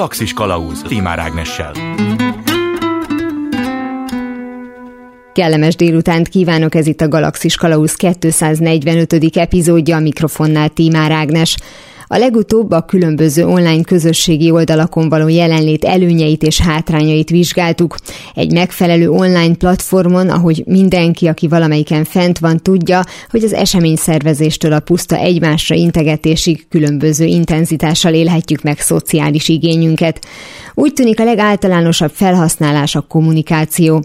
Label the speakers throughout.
Speaker 1: Galaxis Kalauz Timár Ágnessel.
Speaker 2: Kellemes délutánt kívánok, ez itt a Galaxis Kalauz 245. epizódja, a mikrofonnál Tímár Ágnes. A legutóbb a különböző online közösségi oldalakon való jelenlét előnyeit és hátrányait vizsgáltuk. Egy megfelelő online platformon, ahogy mindenki, aki valamelyiken fent van, tudja, hogy az esemény szervezéstől a puszta egymásra integetésig különböző intenzitással élhetjük meg szociális igényünket. Úgy tűnik a legáltalánosabb felhasználás a kommunikáció.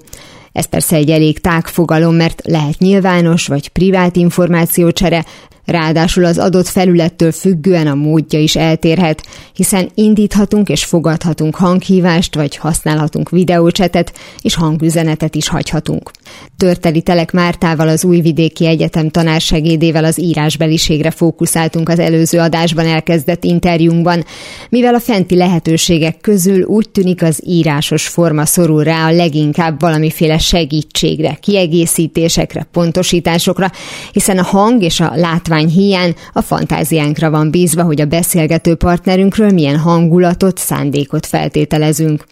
Speaker 2: Ez persze egy elég tág fogalom, mert lehet nyilvános vagy privát információcsere, Ráadásul az adott felülettől függően a módja is eltérhet, hiszen indíthatunk és fogadhatunk hanghívást, vagy használhatunk videócsetet, és hangüzenetet is hagyhatunk. Törteli Telek Mártával az Újvidéki Egyetem tanársegédével az írásbeliségre fókuszáltunk az előző adásban elkezdett interjúnkban, mivel a fenti lehetőségek közül úgy tűnik az írásos forma szorul rá a leginkább valamiféle segítségre, kiegészítésekre, pontosításokra, hiszen a hang és a látvány látvány hiány a fantáziánkra van bízva, hogy a beszélgető partnerünkről milyen hangulatot, szándékot feltételezünk.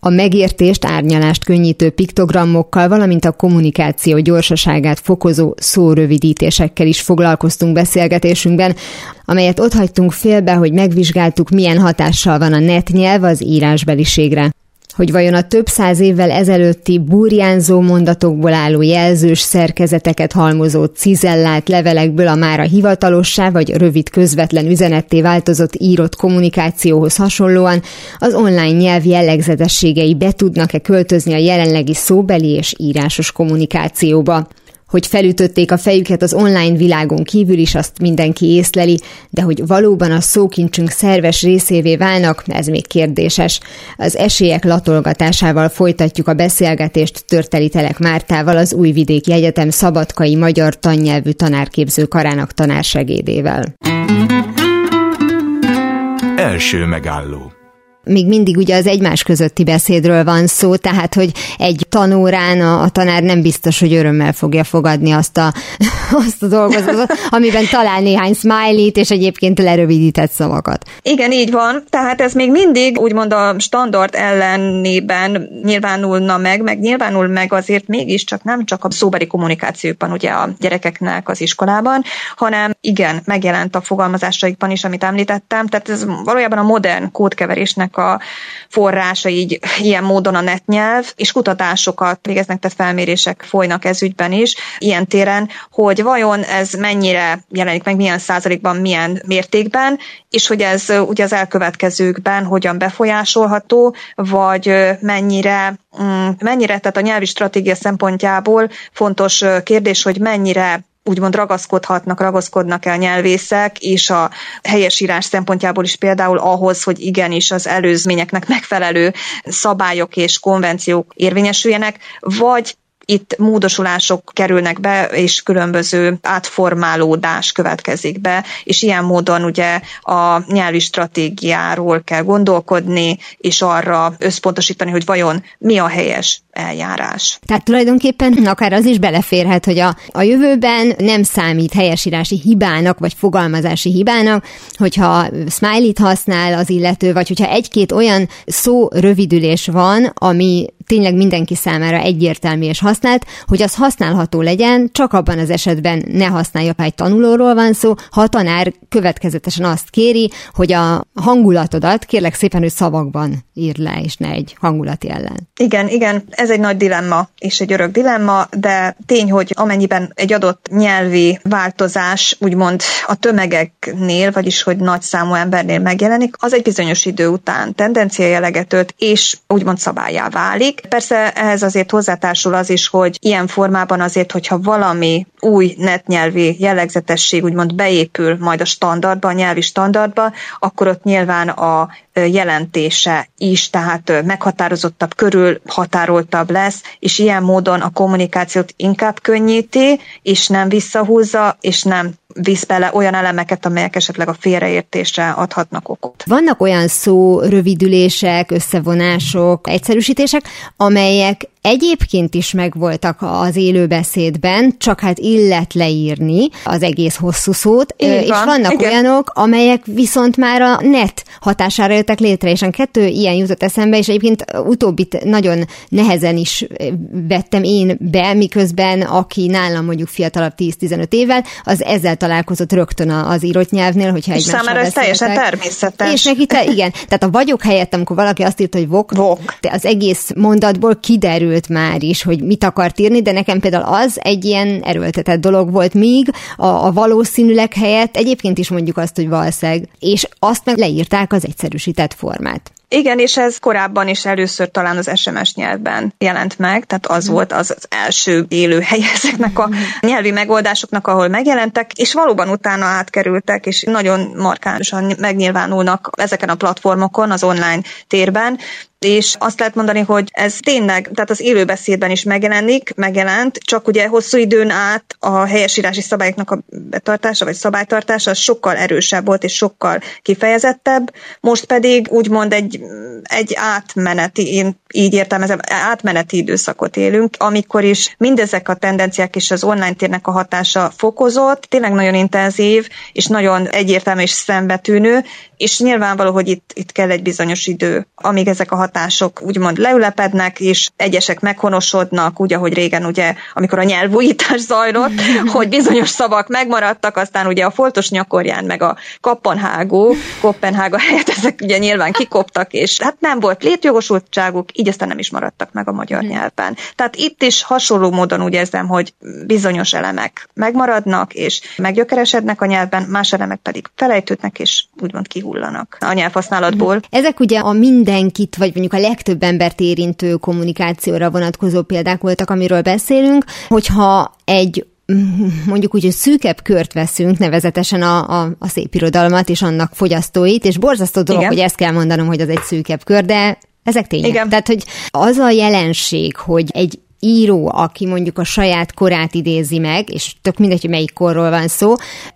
Speaker 2: A megértést, árnyalást könnyítő piktogramokkal, valamint a kommunikáció gyorsaságát fokozó szórövidítésekkel is foglalkoztunk beszélgetésünkben, amelyet ott hagytunk félbe, hogy megvizsgáltuk, milyen hatással van a netnyelv az írásbeliségre hogy vajon a több száz évvel ezelőtti burjánzó mondatokból álló jelzős szerkezeteket halmozó cizellált levelekből a mára hivatalossá vagy rövid közvetlen üzenetté változott írott kommunikációhoz hasonlóan az online nyelv jellegzetességei be tudnak-e költözni a jelenlegi szóbeli és írásos kommunikációba hogy felütötték a fejüket az online világon kívül is, azt mindenki észleli, de hogy valóban a szókincsünk szerves részévé válnak, ez még kérdéses. Az esélyek latolgatásával folytatjuk a beszélgetést Törteli Telek Mártával, az Újvidéki Egyetem Szabadkai Magyar Tannyelvű Tanárképző Karának tanársegédével.
Speaker 1: Első megálló
Speaker 2: még mindig ugye az egymás közötti beszédről van szó, tehát hogy egy tanórán a, a tanár nem biztos, hogy örömmel fogja fogadni azt a, azt a dolgozatot, amiben talál néhány smiley-t, és egyébként lerövidített szavakat.
Speaker 3: Igen, így van. Tehát ez még mindig úgymond a standard ellenében nyilvánulna meg, meg nyilvánul meg azért mégiscsak nem csak a szóbeli kommunikációkban, ugye a gyerekeknek az iskolában, hanem igen, megjelent a fogalmazásaikban is, amit említettem, tehát ez valójában a modern kódkeverésnek a forrása így ilyen módon a netnyelv, és kutatásokat végeznek, tehát felmérések folynak ez ügyben is, ilyen téren, hogy vajon ez mennyire jelenik meg, milyen százalékban, milyen mértékben, és hogy ez ugye az elkövetkezőkben hogyan befolyásolható, vagy mennyire mm, mennyire, tehát a nyelvi stratégia szempontjából fontos kérdés, hogy mennyire úgymond ragaszkodhatnak, ragaszkodnak el nyelvészek, és a helyesírás szempontjából is például ahhoz, hogy igenis az előzményeknek megfelelő szabályok és konvenciók érvényesüljenek, vagy itt módosulások kerülnek be, és különböző átformálódás következik be, és ilyen módon ugye a nyelvi stratégiáról kell gondolkodni, és arra összpontosítani, hogy vajon mi a helyes eljárás.
Speaker 2: Tehát tulajdonképpen akár az is beleférhet, hogy a, a jövőben nem számít helyesírási hibának, vagy fogalmazási hibának, hogyha smiley-t használ az illető, vagy hogyha egy-két olyan szó rövidülés van, ami tényleg mindenki számára egyértelmű és használt, hogy az használható legyen, csak abban az esetben ne használja, ha egy tanulóról van szó, ha a tanár következetesen azt kéri, hogy a hangulatodat kérlek szépen, hogy szavakban írd le, és ne egy hangulati ellen.
Speaker 3: Igen, igen, ez egy nagy dilemma, és egy örök dilemma, de tény, hogy amennyiben egy adott nyelvi változás úgymond a tömegeknél, vagyis hogy nagy számú embernél megjelenik, az egy bizonyos idő után tendencia jeleget ölt, és úgymond szabályá válik, Persze ehhez azért hozzátársul az is, hogy ilyen formában azért, hogyha valami új netnyelvi jellegzetesség úgymond beépül majd a standardba, a nyelvi standardba, akkor ott nyilván a jelentése is, tehát meghatározottabb, körül határoltabb lesz, és ilyen módon a kommunikációt inkább könnyíti, és nem visszahúzza, és nem visz bele olyan elemeket, amelyek esetleg a félreértésre adhatnak okot.
Speaker 2: Vannak olyan szó rövidülések, összevonások, egyszerűsítések, amelyek egyébként is megvoltak az élőbeszédben, csak hát illet leírni az egész hosszú szót,
Speaker 3: Így
Speaker 2: és
Speaker 3: van,
Speaker 2: vannak
Speaker 3: igen.
Speaker 2: olyanok, amelyek viszont már a net hatására jöttek létre, és a kettő ilyen jutott eszembe, és egyébként utóbbit nagyon nehezen is vettem én be, miközben aki nálam mondjuk fiatalabb 10-15 évvel, az ezzel találkozott rögtön az írott nyelvnél, hogyha
Speaker 3: És
Speaker 2: egymással
Speaker 3: számára ez teljesen természetes.
Speaker 2: És neki te, igen, tehát a vagyok helyett, amikor valaki azt írta, hogy vok,
Speaker 3: Vok.
Speaker 2: az egész mondatból kiderült már is, hogy mit akart írni, de nekem például az egy ilyen erőltetett dolog volt, míg a, a valószínűleg helyett egyébként is mondjuk azt, hogy valszeg, és azt meg leírták az egyszerűsített formát.
Speaker 3: Igen, és ez korábban is először talán az SMS nyelvben jelent meg, tehát az volt az, az első élő hely ezeknek a nyelvi megoldásoknak, ahol megjelentek, és valóban utána átkerültek, és nagyon markánsan megnyilvánulnak ezeken a platformokon, az online térben, és azt lehet mondani, hogy ez tényleg, tehát az élőbeszédben is megjelenik, megjelent, csak ugye hosszú időn át a helyesírási szabályoknak a betartása vagy szabálytartása az sokkal erősebb volt és sokkal kifejezettebb, most pedig úgymond egy, egy átmeneti, én így értelmezem, átmeneti időszakot élünk, amikor is mindezek a tendenciák és az online térnek a hatása fokozott, tényleg nagyon intenzív, és nagyon egyértelmű és szembetűnő, és nyilvánvaló, hogy itt, itt kell egy bizonyos idő, amíg ezek a hatások úgymond leülepednek, és egyesek meghonosodnak, úgy, ahogy régen ugye, amikor a nyelvújítás zajlott, hogy bizonyos szavak megmaradtak, aztán ugye a foltos nyakorján, meg a kappanhágó, Kopenhága helyett ezek ugye nyilván kikoptak, és hát nem volt létjogosultságuk, így aztán nem is maradtak meg a magyar nyelvben. Tehát itt is hasonló módon úgy érzem, hogy bizonyos elemek megmaradnak, és meggyökeresednek a nyelvben, más elemek pedig felejtődnek, és úgymond kihullanak a nyelvhasználatból.
Speaker 2: Ezek ugye a mindenkit, vagy mondjuk a legtöbb embert érintő kommunikációra vonatkozó példák voltak, amiről beszélünk, hogyha egy mondjuk úgy, hogy szűkebb kört veszünk, nevezetesen a, a, a szép irodalmat és annak fogyasztóit, és borzasztó dolog,
Speaker 3: Igen.
Speaker 2: hogy ezt kell mondanom, hogy az egy szűkebb kör, de ezek tények.
Speaker 3: Igen.
Speaker 2: Tehát, hogy az a jelenség, hogy egy író, aki mondjuk a saját korát idézi meg, és tök mindegy, hogy melyik korról van szó,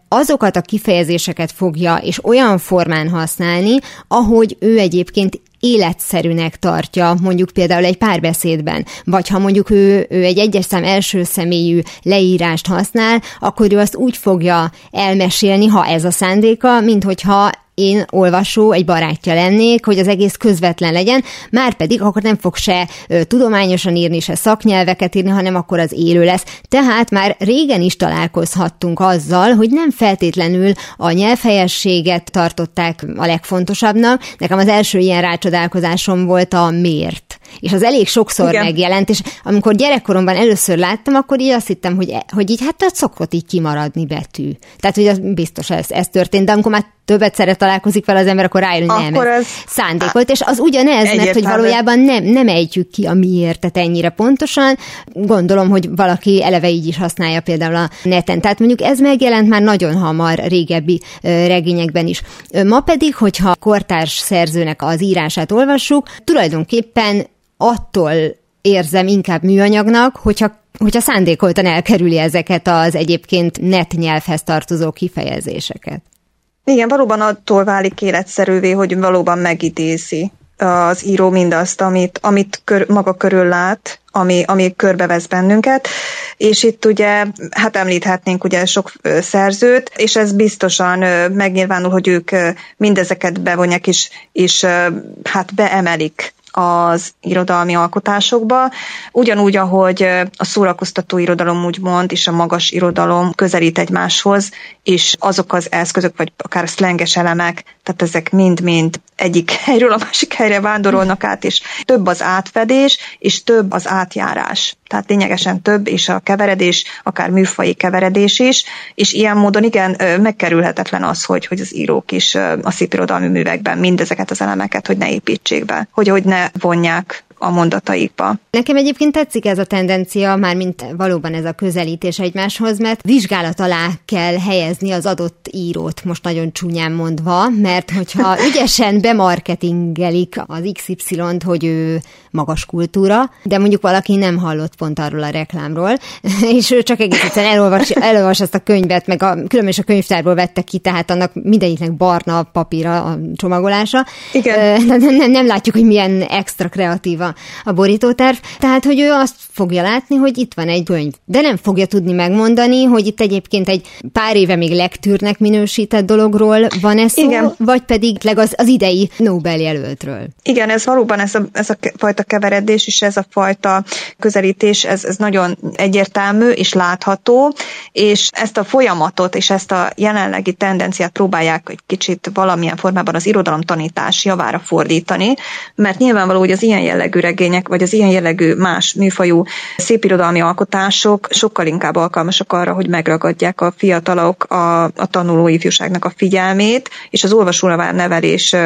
Speaker 2: azokat a kifejezéseket fogja, és olyan formán használni, ahogy ő egyébként életszerűnek tartja, mondjuk például egy párbeszédben, vagy ha mondjuk ő, ő egy egyes szám első személyű leírást használ, akkor ő azt úgy fogja elmesélni, ha ez a szándéka, mint hogyha én olvasó, egy barátja lennék, hogy az egész közvetlen legyen, már pedig akkor nem fog se tudományosan írni, se szaknyelveket írni, hanem akkor az élő lesz. Tehát már régen is találkozhattunk azzal, hogy nem feltétlenül a nyelvhelyességet tartották a legfontosabbnak. Nekem az első ilyen rácsodálkozásom volt a miért. És az elég sokszor
Speaker 3: Igen.
Speaker 2: megjelent, és amikor gyerekkoromban először láttam, akkor így azt hittem, hogy, hogy így hát ott szokott így kimaradni betű. Tehát, hogy az biztos ez, ez történt, de amikor már többet szeret találkozik vele az ember, akkor rájön, hogy nem, ez szándékolt, és az ugyanez, mert hogy
Speaker 3: Egyértelmű.
Speaker 2: valójában nem, nem ejtjük ki a miértet ennyire pontosan. Gondolom, hogy valaki eleve így is használja például a neten. Tehát mondjuk ez megjelent már nagyon hamar régebbi regényekben is. Ma pedig, hogyha kortárs szerzőnek az írását olvassuk, tulajdonképpen attól érzem inkább műanyagnak, hogyha hogyha szándékoltan elkerüli ezeket az egyébként net nyelvhez tartozó kifejezéseket.
Speaker 3: Igen, valóban attól válik életszerűvé, hogy valóban megidézi az író mindazt, amit, amit kör, maga körül lát, ami, ami körbevesz bennünket, és itt ugye, hát említhetnénk ugye sok szerzőt, és ez biztosan megnyilvánul, hogy ők mindezeket bevonják, és, és hát beemelik az irodalmi alkotásokba, ugyanúgy, ahogy a szórakoztató irodalom úgymond, és a magas irodalom közelít egymáshoz, és azok az eszközök, vagy akár szlenges elemek, tehát ezek mind-mind egyik helyről a másik helyre vándorolnak át, és több az átfedés, és több az átjárás. Tehát lényegesen több, és a keveredés, akár műfai keveredés is, és ilyen módon igen, megkerülhetetlen az, hogy, hogy az írók is a szépirodalmi művekben mindezeket az elemeket, hogy ne építsék be, hogy, hogy ne vonják a mondataikba.
Speaker 2: Nekem egyébként tetszik ez a tendencia, mármint valóban ez a közelítés egymáshoz, mert vizsgálat alá kell helyezni az adott írót, most nagyon csúnyán mondva, mert hogyha ügyesen bemarketingelik az XY-t, hogy ő magas kultúra, de mondjuk valaki nem hallott pont arról a reklámról, és ő csak egész egyszerűen elolvas, elolvas ezt a könyvet, meg a, különben is a könyvtárból vettek ki, tehát annak mindegyiknek barna papíra a csomagolása.
Speaker 3: Igen.
Speaker 2: Nem, nem, nem látjuk, hogy milyen extra kreatívan a, borítóterv. Tehát, hogy ő azt fogja látni, hogy itt van egy könyv. De nem fogja tudni megmondani, hogy itt egyébként egy pár éve még lektűrnek minősített dologról van ez szó, Igen. vagy pedig az, az idei Nobel jelöltről.
Speaker 3: Igen, ez valóban ez a, ez a fajta keveredés és ez a fajta közelítés, ez, ez nagyon egyértelmű és látható, és ezt a folyamatot és ezt a jelenlegi tendenciát próbálják egy kicsit valamilyen formában az irodalomtanítás javára fordítani, mert nyilvánvaló, hogy az ilyen jellegű regények, vagy az ilyen jellegű más műfajú szépirodalmi alkotások sokkal inkább alkalmasak arra, hogy megragadják a fiatalok, a, a tanuló ifjúságnak a figyelmét, és az olvasóvá nevelés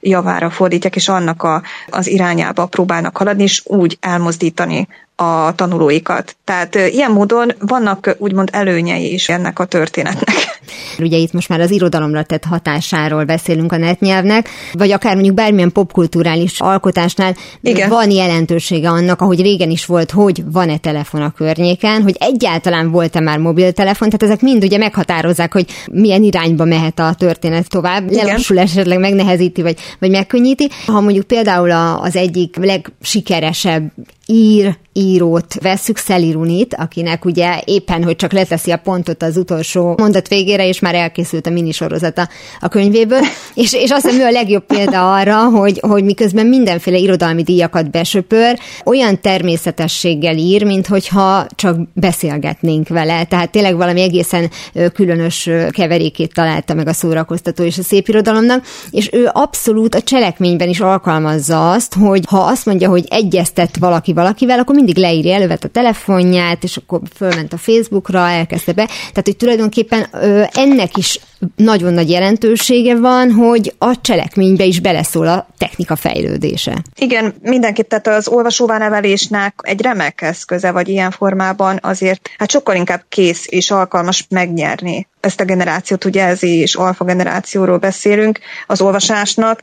Speaker 3: javára fordítják, és annak a, az irányába próbálnak haladni, és úgy elmozdítani a tanulóikat. Tehát ilyen módon vannak úgymond előnyei is ennek a történetnek.
Speaker 2: Ugye itt most már az irodalomra tett hatásáról beszélünk a netnyelvnek, vagy akár mondjuk bármilyen popkulturális alkotásnál Igen. van jelentősége annak, ahogy régen is volt, hogy van-e telefon a környéken, hogy egyáltalán volt-e már mobiltelefon, tehát ezek mind ugye meghatározzák, hogy milyen irányba mehet a történet tovább, lelassul esetleg, megnehezíti, vagy, vagy megkönnyíti. Ha mondjuk például az egyik legsikeresebb ír írót vesszük, Szelirunit, akinek ugye éppen, hogy csak leteszi a pontot az utolsó mondat végére, és már elkészült a minisorozata a könyvéből, és, és azt hiszem ő a legjobb példa arra, hogy, hogy miközben mindenféle irodalmi díjakat besöpör, olyan természetességgel ír, mint hogyha csak beszélgetnénk vele. Tehát tényleg valami egészen különös keverékét találta meg a szórakoztató és a szép irodalomnak, és ő abszolút a cselekményben is alkalmazza azt, hogy ha azt mondja, hogy egyeztet valaki valakivel, akkor mindig leírja, elővet a telefonját, és akkor fölment a Facebookra, elkezdte be. Tehát, hogy tulajdonképpen ö, ennek is nagyon nagy jelentősége van, hogy a cselekménybe is beleszól a technika fejlődése.
Speaker 3: Igen, mindenképp, tehát az olvasóvá nevelésnek egy remek eszköze, vagy ilyen formában azért hát sokkal inkább kész és alkalmas megnyerni ezt a generációt, ugye ez is alfa generációról beszélünk, az olvasásnak,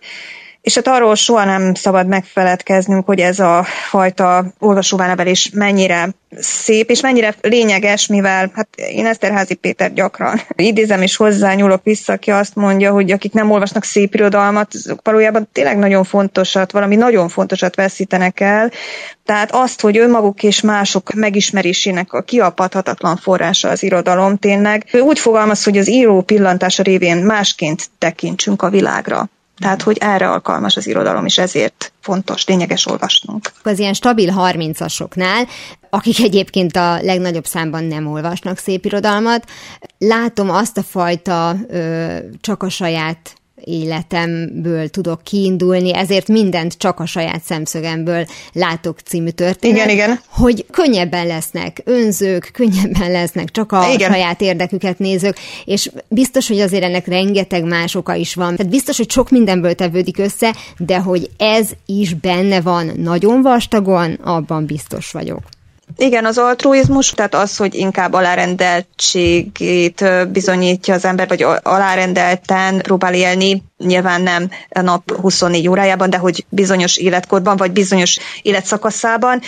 Speaker 3: és hát arról soha nem szabad megfeledkeznünk, hogy ez a fajta olvasóvánevelés mennyire szép, és mennyire lényeges, mivel hát én Eszterházi Péter gyakran idézem, és hozzányúlok vissza, aki azt mondja, hogy akik nem olvasnak szép irodalmat, azok valójában tényleg nagyon fontosat, valami nagyon fontosat veszítenek el. Tehát azt, hogy önmaguk és mások megismerésének a kiapadhatatlan forrása az irodalom tényleg. Ő úgy fogalmaz, hogy az író pillantása révén másként tekintsünk a világra. Tehát, hogy erre alkalmas az irodalom, és ezért fontos, lényeges olvasnunk.
Speaker 2: Az ilyen stabil 30-asoknál, akik egyébként a legnagyobb számban nem olvasnak szép irodalmat, látom azt a fajta ö, csak a saját életemből tudok kiindulni, ezért mindent csak a saját szemszögemből látok című történet.
Speaker 3: Igen, igen.
Speaker 2: Hogy könnyebben lesznek önzők, könnyebben lesznek csak a igen. saját érdeküket nézők, és biztos, hogy azért ennek rengeteg más oka is van. Tehát biztos, hogy sok mindenből tevődik össze, de hogy ez is benne van nagyon vastagon, abban biztos vagyok.
Speaker 3: Igen, az altruizmus, tehát az, hogy inkább alárendeltségét bizonyítja az ember, vagy alárendelten próbál élni, nyilván nem a nap 24 órájában, de hogy bizonyos életkorban, vagy bizonyos életszakaszában.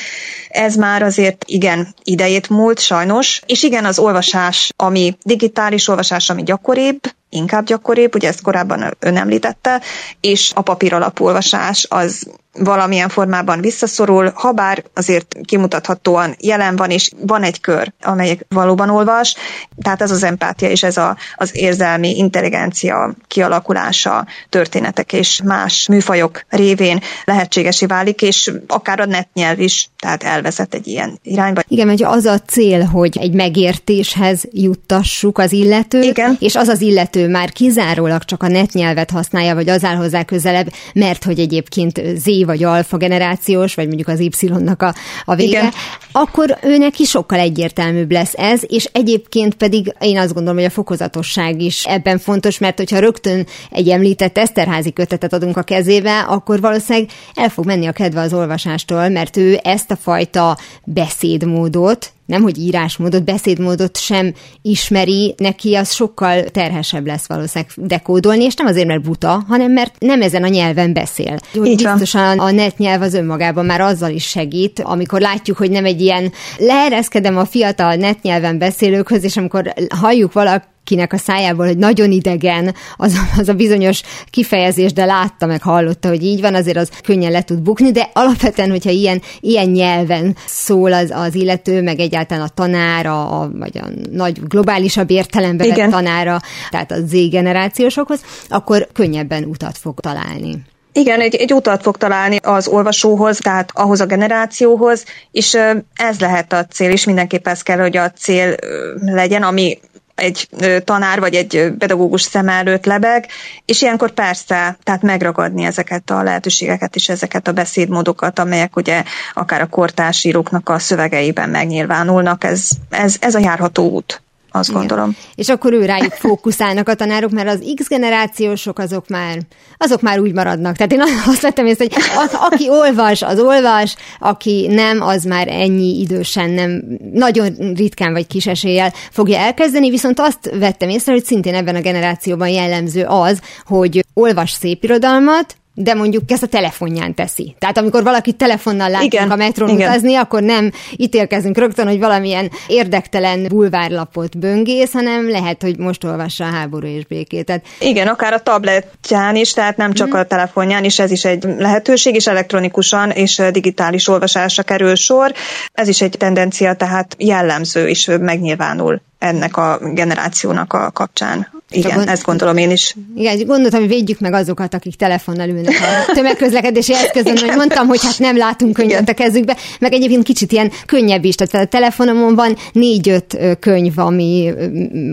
Speaker 3: Ez már azért igen idejét múlt, sajnos. És igen, az olvasás, ami digitális olvasás, ami gyakoribb, inkább gyakoribb, ugye ezt korábban ön említette, és a papír alapú olvasás az valamilyen formában visszaszorul, ha bár azért kimutathatóan jelen van, és van egy kör, amelyik valóban olvas, tehát ez az empátia és ez a, az érzelmi intelligencia kialakulása történetek és más műfajok révén lehetségesé válik, és akár a netnyelv is, tehát elvezet egy ilyen irányba.
Speaker 2: Igen, mert az a cél, hogy egy megértéshez juttassuk az illetőt, Igen. és az az illető már kizárólag csak a netnyelvet használja, vagy az áll hozzá közelebb, mert hogy egyébként Z vagy alfa generációs, vagy mondjuk az Y-nak a, a vége, Igen. akkor őnek is sokkal egyértelműbb lesz ez, és egyébként pedig én azt gondolom, hogy a fokozatosság is ebben fontos, mert hogyha rögtön egy említett Eszterházi kötetet adunk a kezébe, akkor valószínűleg el fog menni a kedve az olvasástól, mert ő ezt a fajta beszédmódot, nem hogy írásmódot, beszédmódot sem ismeri, neki az sokkal terhesebb lesz valószínűleg dekódolni, és nem azért, mert buta, hanem mert nem ezen a nyelven beszél. Így biztosan a net nyelv az önmagában már azzal is segít, amikor látjuk, hogy nem egy ilyen leereszkedem a fiatal net nyelven beszélőkhöz, és amikor halljuk valaki valakinek a szájából, hogy nagyon idegen az, az a bizonyos kifejezés, de látta meg, hallotta, hogy így van, azért az könnyen le tud bukni, de alapvetően, hogyha ilyen, ilyen nyelven szól az, az illető, meg egyáltalán a tanára, a, vagy a nagy globálisabb értelemben vett tanára, tehát a Z generációsokhoz, akkor könnyebben utat fog találni.
Speaker 3: Igen, egy, egy utat fog találni az olvasóhoz, tehát ahhoz a generációhoz, és ez lehet a cél, és mindenképp ez kell, hogy a cél legyen, ami egy tanár vagy egy pedagógus szem előtt lebeg, és ilyenkor persze, tehát megragadni ezeket a lehetőségeket és ezeket a beszédmódokat, amelyek ugye akár a kortársíróknak a szövegeiben megnyilvánulnak, ez, ez, ez a járható út azt Igen. gondolom.
Speaker 2: És akkor ő rájuk fókuszálnak a tanárok, mert az X generációsok azok már, azok már úgy maradnak. Tehát én azt vettem észre, hogy a, aki olvas, az olvas, aki nem, az már ennyi idősen nem, nagyon ritkán vagy kis eséllyel fogja elkezdeni, viszont azt vettem észre, hogy szintén ebben a generációban jellemző az, hogy olvas szép irodalmat, de mondjuk ezt a telefonján teszi. Tehát amikor valaki telefonnal látjuk igen, a metrón igen. utazni, akkor nem ítélkezünk rögtön, hogy valamilyen érdektelen bulvárlapot böngész, hanem lehet, hogy most olvassa a háború és békét. Tehát...
Speaker 3: Igen, akár a tabletján is, tehát nem csak hmm. a telefonján is, ez is egy lehetőség, és elektronikusan és digitális olvasásra kerül sor. Ez is egy tendencia, tehát jellemző és megnyilvánul ennek a generációnak a kapcsán. Igen, gond... ezt gondolom én is.
Speaker 2: Igen, gondoltam, hogy védjük meg azokat, akik telefonnal ülnek a tömegközlekedési eszközön, hogy mondtam, hogy hát nem látunk könyvet a kezükbe, meg egyébként kicsit ilyen könnyebb is, tehát a telefonomon van négy-öt könyv, ami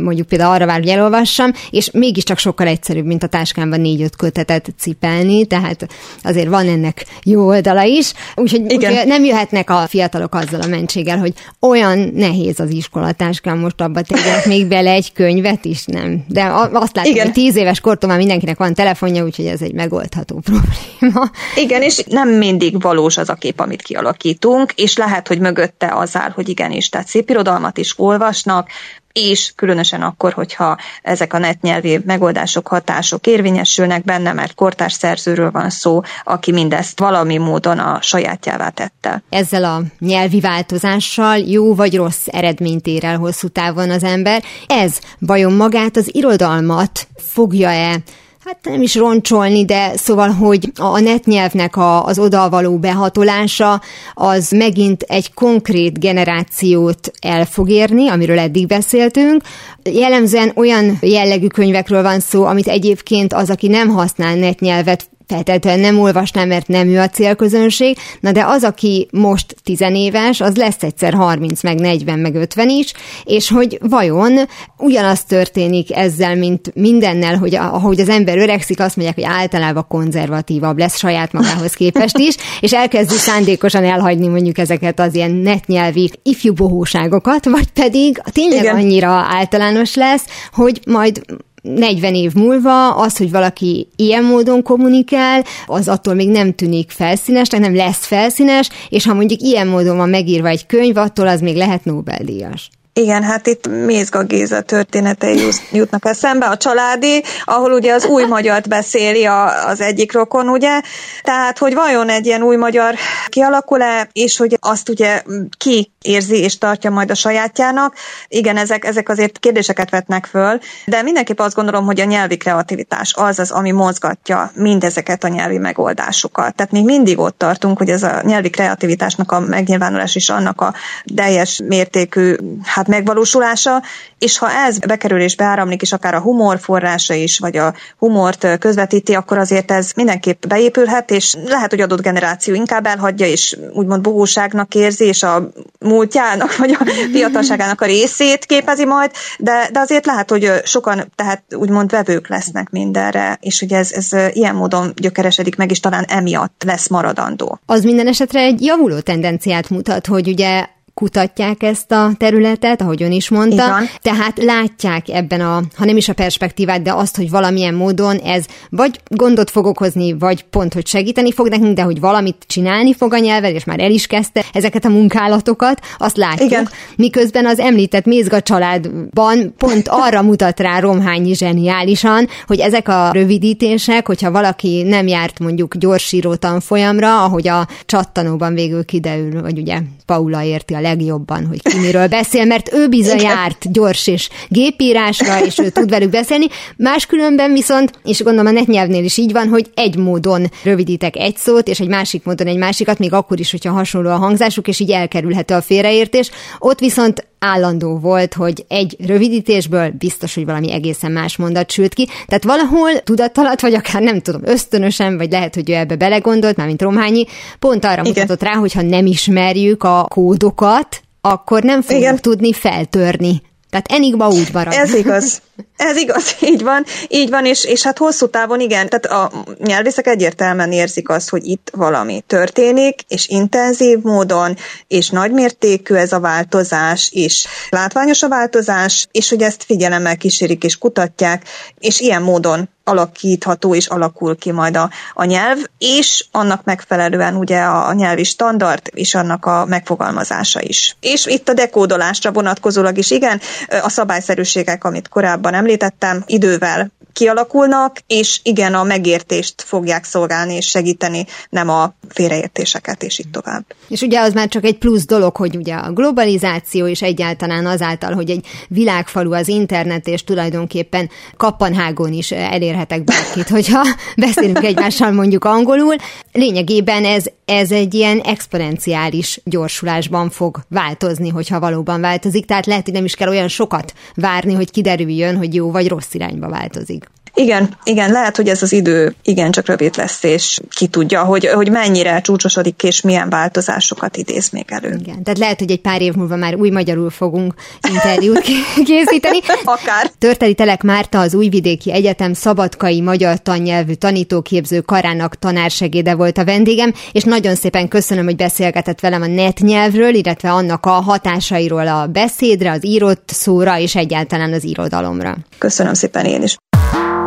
Speaker 2: mondjuk például arra vár, hogy elolvassam, és mégiscsak sokkal egyszerűbb, mint a táskámban négy-öt kötetet cipelni, tehát azért van ennek jó oldala is, úgyhogy, úgyhogy nem jöhetnek a fiatalok azzal a mentséggel, hogy olyan nehéz az iskolatáskám, most abba tegyek még bele egy könyvet is, nem. De azt látom, Igen. hogy tíz éves kortól már mindenkinek van telefonja, úgyhogy ez egy megoldható probléma.
Speaker 3: Igen, és nem mindig valós az a kép, amit kialakítunk, és lehet, hogy mögötte az áll, hogy igenis, tehát szép irodalmat is olvasnak, és különösen akkor, hogyha ezek a netnyelvi megoldások, hatások érvényesülnek benne, mert kortárs szerzőről van szó, aki mindezt valami módon a sajátjává tette.
Speaker 2: Ezzel a nyelvi változással jó vagy rossz eredményt ér el hosszú távon az ember. Ez vajon magát az irodalmat fogja-e Hát nem is roncsolni, de szóval, hogy a netnyelvnek a, az odavaló behatolása az megint egy konkrét generációt el fog érni, amiről eddig beszéltünk. Jellemzően olyan jellegű könyvekről van szó, amit egyébként az, aki nem használ netnyelvet, feltétlenül nem olvasnám, mert nem ő a célközönség, na de az, aki most tizenéves, az lesz egyszer 30, meg 40, meg 50 is, és hogy vajon ugyanaz történik ezzel, mint mindennel, hogy ahogy az ember öregszik, azt mondják, hogy általában konzervatívabb lesz saját magához képest is, és elkezdi szándékosan elhagyni mondjuk ezeket az ilyen netnyelvi ifjú bohóságokat, vagy pedig tényleg Igen. annyira általános lesz, hogy majd 40 év múlva az, hogy valaki ilyen módon kommunikál, az attól még nem tűnik felszínesnek, nem lesz felszínes, és ha mondjuk ilyen módon van megírva egy könyv, attól az még lehet Nobel-díjas.
Speaker 3: Igen, hát itt Mézga Géza történetei jutnak eszembe, a családi, ahol ugye az új magyart beszéli a, az egyik rokon, ugye, tehát, hogy vajon egy ilyen új magyar kialakul-e, és hogy azt ugye ki érzi és tartja majd a sajátjának. Igen, ezek, ezek azért kérdéseket vetnek föl, de mindenképp azt gondolom, hogy a nyelvi kreativitás az az, ami mozgatja mindezeket a nyelvi megoldásokat. Tehát még mindig ott tartunk, hogy ez a nyelvi kreativitásnak a megnyilvánulás is annak a teljes mértékű hát tehát megvalósulása, és ha ez bekerül és beáramlik, és akár a humor forrása is, vagy a humort közvetíti, akkor azért ez mindenképp beépülhet, és lehet, hogy adott generáció inkább elhagyja, és úgymond bohóságnak érzi, és a múltjának, vagy a fiatalságának a részét képezi majd, de, de azért lehet, hogy sokan tehát úgymond vevők lesznek mindenre, és hogy ez, ez ilyen módon gyökeresedik meg, és talán emiatt lesz maradandó.
Speaker 2: Az minden esetre egy javuló tendenciát mutat, hogy ugye kutatják ezt a területet, ahogy ön is mondta, Igen. tehát látják ebben a, ha nem is a perspektívát, de azt, hogy valamilyen módon ez vagy gondot fog okozni, vagy pont, hogy segíteni fog nekünk, de hogy valamit csinálni fog a nyelved, és már el is kezdte ezeket a munkálatokat, azt látjuk. Igen. Miközben az említett Mézga családban pont arra mutat rá Romhányi zseniálisan, hogy ezek a rövidítések, hogyha valaki nem járt mondjuk gyorsíró tanfolyamra, ahogy a csattanóban végül kiderül, hogy ugye Paula érti a legjobban, hogy ki miről beszél, mert ő bizony járt gyors és gépírásra, és ő tud velük beszélni. Máskülönben viszont, és gondolom a netnyelvnél is így van, hogy egy módon rövidítek egy szót, és egy másik módon egy másikat, még akkor is, hogyha hasonló a hangzásuk, és így elkerülhető a félreértés. Ott viszont állandó volt, hogy egy rövidítésből biztos, hogy valami egészen más mondat sült ki. Tehát valahol tudatalat, vagy akár nem tudom, ösztönösen, vagy lehet, hogy ő ebbe belegondolt, már mint Romhányi, pont arra Igen. mutatott rá, hogyha nem ismerjük a kódokat, akkor nem fogjuk Igen. tudni feltörni tehát enigma úgy marad.
Speaker 3: Ez igaz. Ez igaz, így van, így van, és, és hát hosszú távon igen, tehát a nyelvészek egyértelműen érzik azt, hogy itt valami történik, és intenzív módon, és nagymértékű ez a változás, és látványos a változás, és hogy ezt figyelemmel kísérik és kutatják, és ilyen módon alakítható és alakul ki majd a, a nyelv, és annak megfelelően ugye a, a nyelvi standard és annak a megfogalmazása is. És itt a dekódolásra vonatkozólag is igen, a szabályszerűségek, amit korábban említettem, idővel kialakulnak, és igen, a megértést fogják szolgálni és segíteni, nem a félreértéseket, és így tovább.
Speaker 2: És ugye az már csak egy plusz dolog, hogy ugye a globalizáció és egyáltalán azáltal, hogy egy világfalu az internet, és tulajdonképpen Kappanhágon is elérhetek bárkit, hogyha beszélünk egymással mondjuk angolul. Lényegében ez, ez egy ilyen exponenciális gyorsulásban fog változni, hogyha valóban változik, tehát lehet, hogy nem is kell olyan sokat várni, hogy kiderüljön, hogy jó vagy rossz irányba változik.
Speaker 3: Igen, igen, lehet, hogy ez az idő igen csak rövid lesz, és ki tudja, hogy, hogy mennyire csúcsosodik, és milyen változásokat idéz még elő.
Speaker 2: Igen, tehát lehet, hogy egy pár év múlva már új magyarul fogunk interjút készíteni.
Speaker 3: Akár.
Speaker 2: Törteli Telek Márta az Újvidéki Egyetem szabadkai magyar tannyelvű tanítóképző karának tanársegéde volt a vendégem, és nagyon szépen köszönöm, hogy beszélgetett velem a net nyelvről, illetve annak a hatásairól a beszédre, az írott szóra, és egyáltalán az irodalomra.
Speaker 3: Köszönöm szépen én is.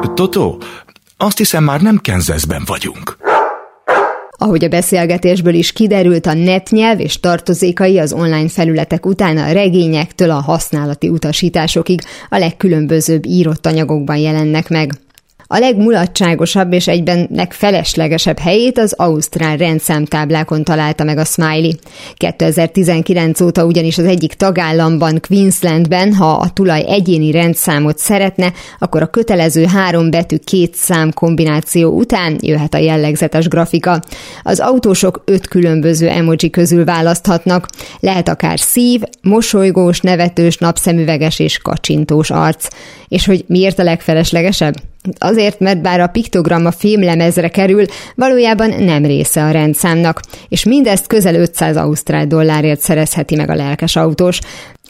Speaker 1: Totó, azt hiszem már nem Kenzeszben vagyunk.
Speaker 2: Ahogy a beszélgetésből is kiderült, a netnyelv és tartozékai az online felületek után a regényektől a használati utasításokig a legkülönbözőbb írott anyagokban jelennek meg. A legmulatságosabb és egyben legfeleslegesebb helyét az Ausztrál rendszámtáblákon találta meg a Smiley. 2019 óta ugyanis az egyik tagállamban, Queenslandben, ha a tulaj egyéni rendszámot szeretne, akkor a kötelező három betű két szám kombináció után jöhet a jellegzetes grafika. Az autósok öt különböző emoji közül választhatnak. Lehet akár szív, mosolygós, nevetős, napszemüveges és kacsintós arc. És hogy miért a legfeleslegesebb? Azért, mert bár a piktogramma filmlemezre kerül, valójában nem része a rendszámnak, és mindezt közel 500 ausztrál dollárért szerezheti meg a lelkes autós.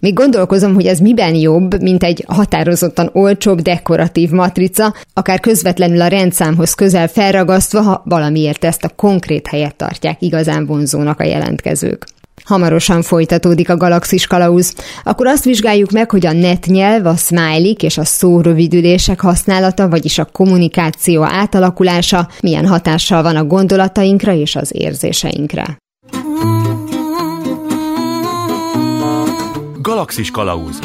Speaker 2: Még gondolkozom, hogy ez miben jobb, mint egy határozottan olcsóbb dekoratív matrica, akár közvetlenül a rendszámhoz közel felragasztva, ha valamiért ezt a konkrét helyet tartják igazán vonzónak a jelentkezők. Hamarosan folytatódik a galaxis kalauz. Akkor azt vizsgáljuk meg, hogy a netnyelv, a smiley és a szórövidülések használata, vagyis a kommunikáció átalakulása milyen hatással van a gondolatainkra és az érzéseinkre.
Speaker 1: Galaxis kalauz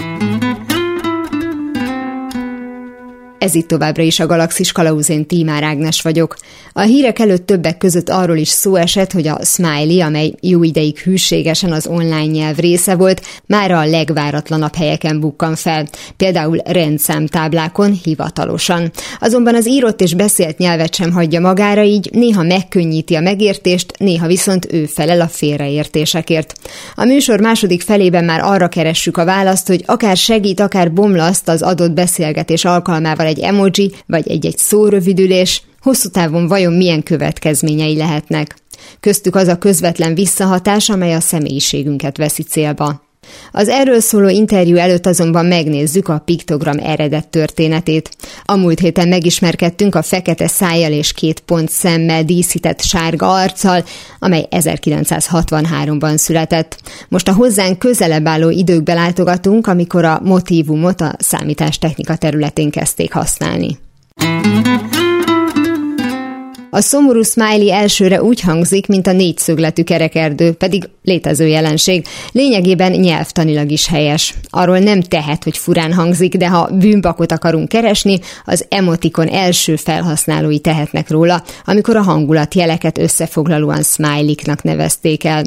Speaker 2: Ez itt továbbra is a Galaxis Kalauzén Tímár Ágnes vagyok. A hírek előtt többek között arról is szó esett, hogy a Smiley, amely jó ideig hűségesen az online nyelv része volt, már a legváratlanabb helyeken bukkan fel, például rendszámtáblákon hivatalosan. Azonban az írott és beszélt nyelvet sem hagyja magára, így néha megkönnyíti a megértést, néha viszont ő felel a félreértésekért. A műsor második felében már arra keressük a választ, hogy akár segít, akár bomlaszt az adott beszélgetés alkalmával egy emoji vagy egy-egy szórövidülés, hosszú távon vajon milyen következményei lehetnek. Köztük az a közvetlen visszahatás, amely a személyiségünket veszi célba. Az erről szóló interjú előtt azonban megnézzük a piktogram eredet történetét. A múlt héten megismerkedtünk a fekete szájjal és két pont szemmel díszített sárga arccal, amely 1963-ban született. Most a hozzánk közelebb álló időkbe látogatunk, amikor a motívumot a számítástechnika területén kezdték használni. A szomorú smiley elsőre úgy hangzik, mint a négyszögletű kerekerdő, pedig létező jelenség. Lényegében nyelvtanilag is helyes. Arról nem tehet, hogy furán hangzik, de ha bűnbakot akarunk keresni, az emotikon első felhasználói tehetnek róla, amikor a hangulat jeleket összefoglalóan smiley-knak nevezték el.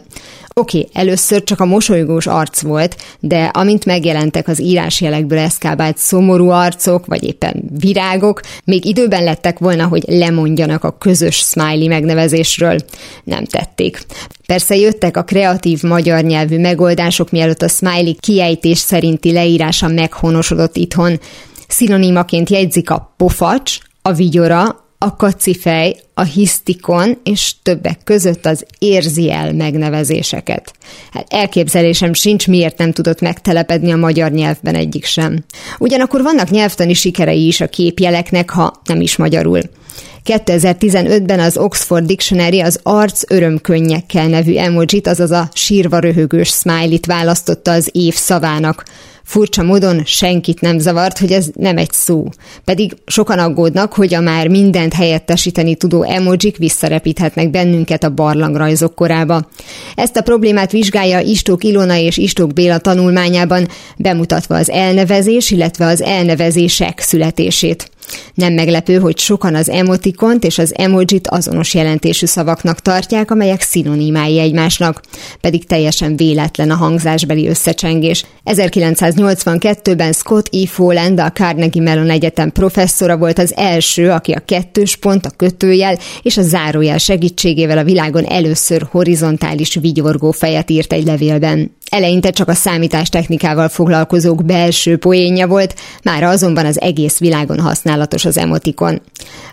Speaker 2: Oké, okay, először csak a mosolygós arc volt, de amint megjelentek az írásjelekből eszkábált szomorú arcok, vagy éppen virágok, még időben lettek volna, hogy lemondjanak a közös smiley megnevezésről. Nem tették. Persze jöttek a kreatív magyar nyelvű megoldások, mielőtt a smiley kiejtés szerinti leírása meghonosodott itthon. Szinonimaként jegyzik a pofacs, a vigyora, a kacifej, a hisztikon és többek között az érzi megnevezéseket. Hát elképzelésem sincs, miért nem tudott megtelepedni a magyar nyelvben egyik sem. Ugyanakkor vannak nyelvtani sikerei is a képjeleknek, ha nem is magyarul. 2015-ben az Oxford Dictionary az arc örömkönnyekkel nevű emojit, azaz a sírva röhögős smiley-t választotta az év szavának. Furcsa módon senkit nem zavart, hogy ez nem egy szó. Pedig sokan aggódnak, hogy a már mindent helyettesíteni tudó emojik visszarepíthetnek bennünket a barlangrajzok korába. Ezt a problémát vizsgálja Istók Ilona és Istók Béla tanulmányában, bemutatva az elnevezés, illetve az elnevezések születését. Nem meglepő, hogy sokan az emotikont és az emojit azonos jelentésű szavaknak tartják, amelyek szinonimái egymásnak, pedig teljesen véletlen a hangzásbeli összecsengés. 1982-ben Scott E. Folland, a Carnegie Mellon Egyetem professzora volt az első, aki a kettős pont, a kötőjel és a zárójel segítségével a világon először horizontális vigyorgó fejet írt egy levélben. Eleinte csak a számítástechnikával foglalkozók belső poénja volt, már azonban az egész világon használatos az emotikon.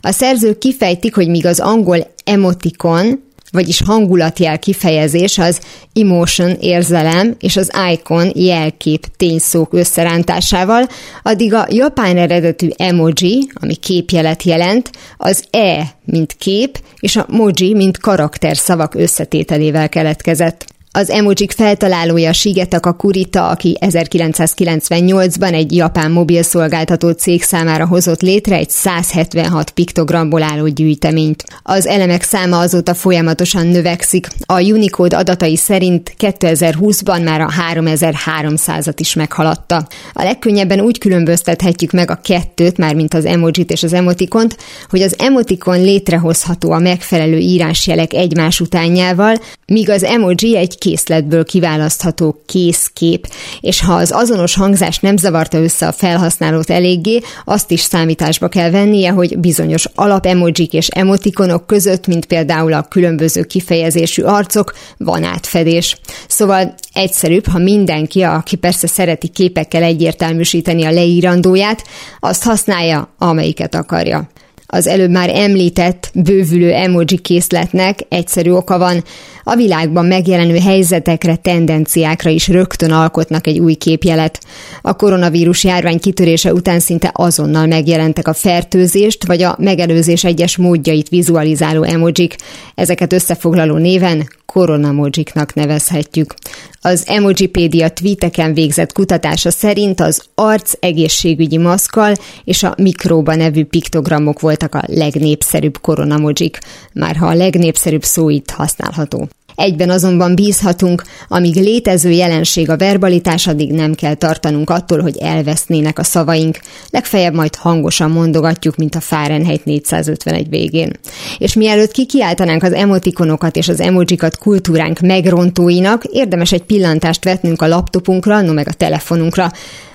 Speaker 2: A szerzők kifejtik, hogy míg az angol emotikon, vagyis hangulatjel kifejezés az emotion érzelem és az icon jelkép tényszók összerántásával, addig a japán eredetű emoji, ami képjelet jelent, az e, mint kép, és a moji, mint karakter szavak összetételével keletkezett. Az emojik feltalálója Shigetaka Kurita, aki 1998-ban egy japán mobilszolgáltató cég számára hozott létre egy 176 piktogramból álló gyűjteményt. Az elemek száma azóta folyamatosan növekszik. A Unicode adatai szerint 2020-ban már a 3300-at is meghaladta. A legkönnyebben úgy különböztethetjük meg a kettőt, már mint az emojit és az emotikont, hogy az emotikon létrehozható a megfelelő írásjelek egymás utánjával, míg az emoji egy készletből kiválasztható készkép, és ha az azonos hangzás nem zavarta össze a felhasználót eléggé, azt is számításba kell vennie, hogy bizonyos alapemojik és emotikonok között, mint például a különböző kifejezésű arcok, van átfedés. Szóval egyszerűbb, ha mindenki, aki persze szereti képekkel egyértelműsíteni a leírandóját, azt használja, amelyiket akarja. Az előbb már említett bővülő emoji készletnek egyszerű oka van, a világban megjelenő helyzetekre, tendenciákra is rögtön alkotnak egy új képjelet. A koronavírus járvány kitörése után szinte azonnal megjelentek a fertőzést vagy a megelőzés egyes módjait vizualizáló emojik. Ezeket összefoglaló néven koronamojiknak nevezhetjük. Az Emojipédia tweeteken végzett kutatása szerint az arc egészségügyi maszkal és a mikróba nevű piktogramok voltak a legnépszerűbb koronamojik, már ha a legnépszerűbb szó itt használható. Egyben azonban bízhatunk, amíg létező jelenség a verbalitás, addig nem kell tartanunk attól, hogy elvesznének a szavaink. Legfeljebb majd hangosan mondogatjuk, mint a Fahrenheit 451 végén. És mielőtt kikiáltanánk az emotikonokat és az emojikat kultúránk megrontóinak, érdemes egy pillantást vetnünk a laptopunkra, no meg a telefonunkra.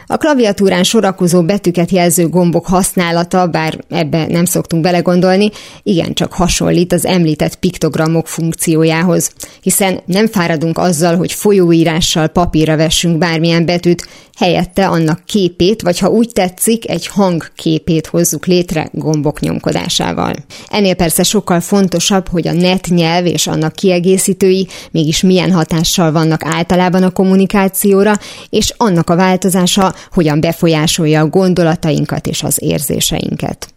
Speaker 2: A klaviatúrán sorakozó betűket jelző gombok használata, bár ebbe nem szoktunk belegondolni, igencsak hasonlít az említett piktogramok funkciójához, hiszen nem fáradunk azzal, hogy folyóírással papírra vessünk bármilyen betűt, helyette annak képét, vagy ha úgy tetszik, egy hangképét hozzuk létre gombok nyomkodásával. Ennél persze sokkal fontosabb, hogy a net nyelv és annak kiegészítői mégis milyen hatással vannak általában a kommunikációra, és annak a változása hogyan befolyásolja a gondolatainkat és az érzéseinket.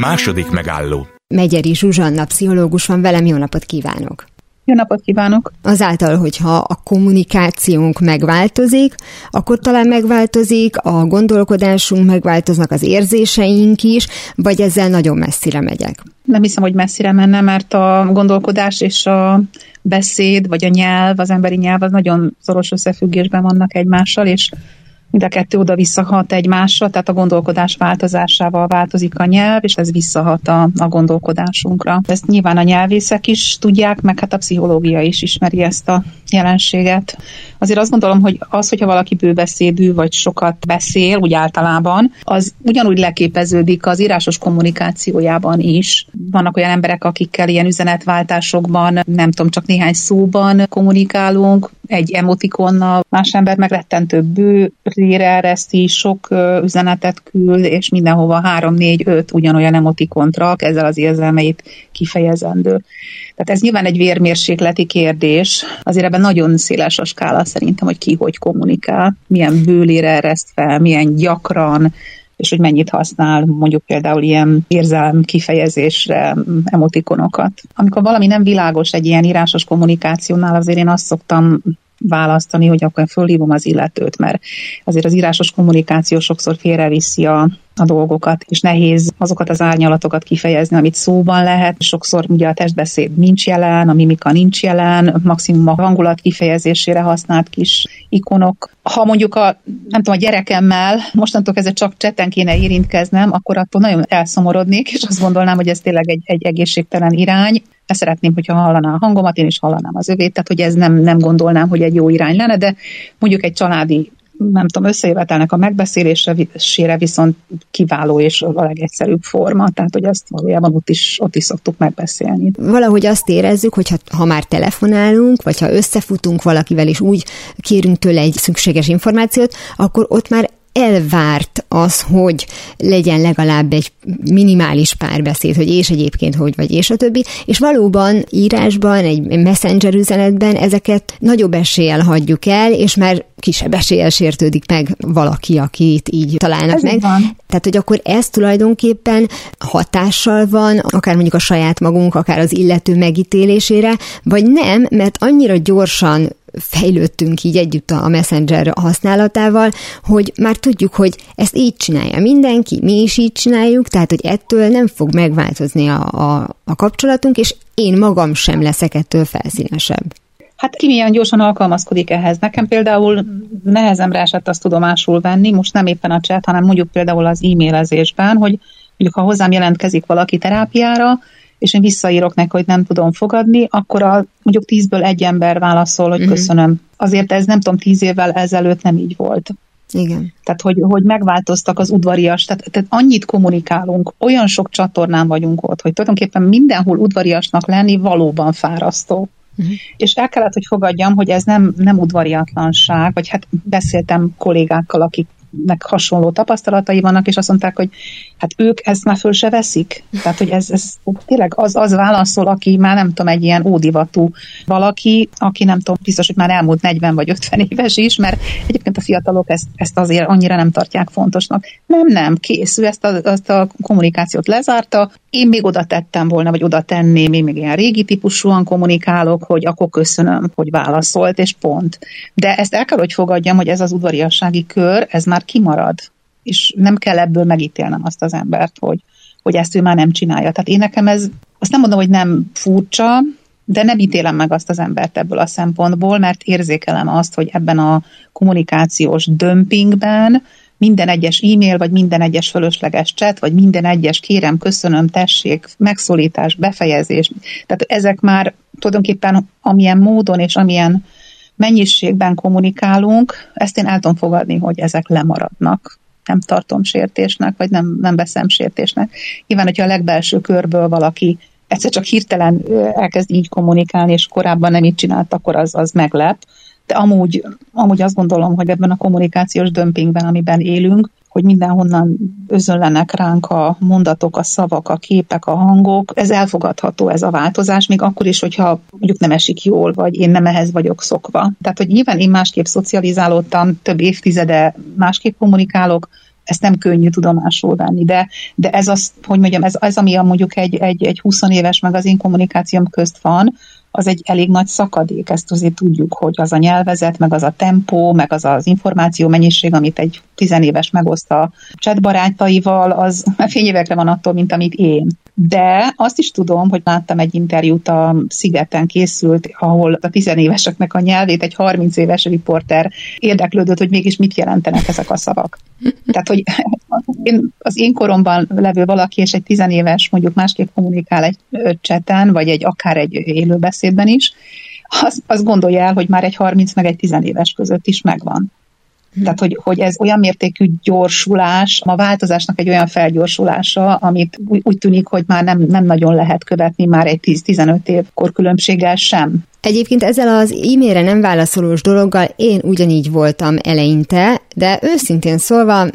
Speaker 1: Második megálló
Speaker 2: Megyeri Zsuzsanna pszichológus van velem, jó napot kívánok!
Speaker 4: Jó napot kívánok!
Speaker 2: Azáltal, hogyha a kommunikációnk megváltozik, akkor talán megváltozik, a gondolkodásunk megváltoznak az érzéseink is, vagy ezzel nagyon messzire megyek?
Speaker 4: Nem hiszem, hogy messzire menne, mert a gondolkodás és a beszéd, vagy a nyelv, az emberi nyelv, az nagyon szoros összefüggésben vannak egymással, és mind a kettő oda visszahat egymásra, tehát a gondolkodás változásával változik a nyelv, és ez visszahat a, a gondolkodásunkra. Ezt nyilván a nyelvészek is tudják, meg hát a pszichológia is ismeri ezt a jelenséget. Azért azt gondolom, hogy az, hogyha valaki bőbeszédű, vagy sokat beszél, úgy általában, az ugyanúgy leképeződik az írásos kommunikációjában is. Vannak olyan emberek, akikkel ilyen üzenetváltásokban, nem tudom, csak néhány szóban kommunikálunk, egy emotikonnal, más ember meg rettentő bő, rére ereszti, sok üzenetet küld, és mindenhova három, négy, öt ugyanolyan emotikont rak, ezzel az érzelmeit kifejezendő. Tehát ez nyilván egy vérmérsékleti kérdés. Azért ebben nagyon széles a skála szerintem, hogy ki hogy kommunikál, milyen bőlére ereszt fel, milyen gyakran, és hogy mennyit használ mondjuk például ilyen érzelem kifejezésre emotikonokat. Amikor valami nem világos egy ilyen írásos kommunikációnál, azért én azt szoktam választani, hogy akkor fölhívom az illetőt, mert azért az írásos kommunikáció sokszor félreviszi a, a dolgokat, és nehéz azokat az árnyalatokat kifejezni, amit szóban lehet. Sokszor ugye a testbeszéd nincs jelen, a mimika nincs jelen, maximum a hangulat kifejezésére használt kis ikonok. Ha mondjuk a, nem tudom, a gyerekemmel mostantól kezdve csak cseten kéne érintkeznem, akkor attól nagyon elszomorodnék, és azt gondolnám, hogy ez tényleg egy, egy egészségtelen irány. Ezt szeretném, hogyha hallaná a hangomat, én is hallanám az övét, tehát hogy ez nem, nem gondolnám, hogy egy jó irány lenne, de mondjuk egy családi nem tudom, összejövetelnek a megbeszélésére viszont kiváló és a legegyszerűbb forma, tehát hogy ezt valójában ott is, ott is szoktuk megbeszélni.
Speaker 2: Valahogy azt érezzük, hogy ha, ha már telefonálunk, vagy ha összefutunk valakivel, és úgy kérünk tőle egy szükséges információt, akkor ott már elvárt az, hogy legyen legalább egy minimális párbeszéd, hogy és egyébként hogy vagy, és a többi, és valóban írásban, egy messenger üzenetben ezeket nagyobb eséllyel hagyjuk el, és már kisebb eséllyel sértődik meg valaki, akit így találnak
Speaker 4: Ez
Speaker 2: meg.
Speaker 4: Van.
Speaker 2: Tehát, hogy akkor ez tulajdonképpen hatással van, akár mondjuk a saját magunk, akár az illető megítélésére, vagy nem, mert annyira gyorsan fejlődtünk így együtt a Messenger használatával, hogy már tudjuk, hogy ezt így csinálja mindenki, mi is így csináljuk, tehát hogy ettől nem fog megváltozni a, a, a kapcsolatunk, és én magam sem leszek ettől felszínesebb.
Speaker 4: Hát ki milyen gyorsan alkalmazkodik ehhez. Nekem például nehezemre esett azt tudomásul venni, most nem éppen a chat, hanem mondjuk például az e-mailezésben, hogy mondjuk ha hozzám jelentkezik valaki terápiára, és én visszaírok neki, hogy nem tudom fogadni, akkor a, mondjuk tízből egy ember válaszol, hogy uh-huh. köszönöm. Azért ez nem tudom, tíz évvel ezelőtt nem így volt.
Speaker 2: Igen.
Speaker 4: Tehát, hogy, hogy megváltoztak az udvarias, tehát, tehát annyit kommunikálunk, olyan sok csatornán vagyunk ott, hogy tulajdonképpen mindenhol udvariasnak lenni valóban fárasztó. Uh-huh. És el kellett, hogy fogadjam, hogy ez nem, nem udvariatlanság, vagy hát beszéltem kollégákkal, akik nek hasonló tapasztalatai vannak, és azt mondták, hogy hát ők ezt már föl se veszik. Tehát, hogy ez, ez tényleg az, az válaszol, aki már nem tudom, egy ilyen ódivatú valaki, aki nem tudom, biztos, hogy már elmúlt 40 vagy 50 éves is, mert egyébként a fiatalok ezt, ezt azért annyira nem tartják fontosnak. Nem, nem, kész, ő ezt a, azt a kommunikációt lezárta, én még oda tettem volna, vagy oda tenném, én még ilyen régi típusúan kommunikálok, hogy akkor köszönöm, hogy válaszolt, és pont. De ezt el kell, hogy fogadjam, hogy ez az udvariassági kör, ez már kimarad, és nem kell ebből megítélnem azt az embert, hogy, hogy ezt ő már nem csinálja. Tehát én nekem ez, azt nem mondom, hogy nem furcsa, de nem ítélem meg azt az embert ebből a szempontból, mert érzékelem azt, hogy ebben a kommunikációs dömpingben minden egyes e-mail, vagy minden egyes fölösleges chat, vagy minden egyes kérem, köszönöm, tessék, megszólítás, befejezés. Tehát ezek már tulajdonképpen amilyen módon és amilyen mennyiségben kommunikálunk, ezt én el tudom fogadni, hogy ezek lemaradnak. Nem tartom sértésnek, vagy nem, nem veszem sértésnek. Nyilván, hogyha a legbelső körből valaki egyszer csak hirtelen elkezd így kommunikálni, és korábban nem így csinált, akkor az, az meglep. De amúgy, amúgy azt gondolom, hogy ebben a kommunikációs dömpingben, amiben élünk, hogy mindenhonnan özönlenek ránk a mondatok, a szavak, a képek, a hangok. Ez elfogadható, ez a változás, még akkor is, hogyha mondjuk nem esik jól, vagy én nem ehhez vagyok szokva. Tehát, hogy nyilván én másképp szocializálódtam, több évtizede másképp kommunikálok, ezt nem könnyű tudomásul venni, de, de ez az, hogy mondjam, ez, ez ami a mondjuk egy, egy, egy 20 éves magazin kommunikációm közt van, az egy elég nagy szakadék, ezt azért tudjuk, hogy az a nyelvezet, meg az a tempó, meg az az információ mennyiség, amit egy tizenéves megoszt a chat barátaival, az fényévekre van attól, mint amit én. De azt is tudom, hogy láttam egy interjút a Szigeten készült, ahol a tizenéveseknek a nyelvét egy 30 éves riporter érdeklődött, hogy mégis mit jelentenek ezek a szavak. Tehát, hogy én, az én koromban levő valaki és egy tizenéves mondjuk másképp kommunikál egy cseten, vagy egy akár egy élőbeszédben is, az, az gondolja el, hogy már egy 30 meg egy tizenéves között is megvan. Tehát, hogy, hogy ez olyan mértékű gyorsulás, a változásnak egy olyan felgyorsulása, amit úgy, tűnik, hogy már nem, nem nagyon lehet követni már egy 10-15 év korkülönbséggel sem.
Speaker 2: Egyébként ezzel az e-mailre nem válaszolós dologgal én ugyanígy voltam eleinte, de őszintén szólva,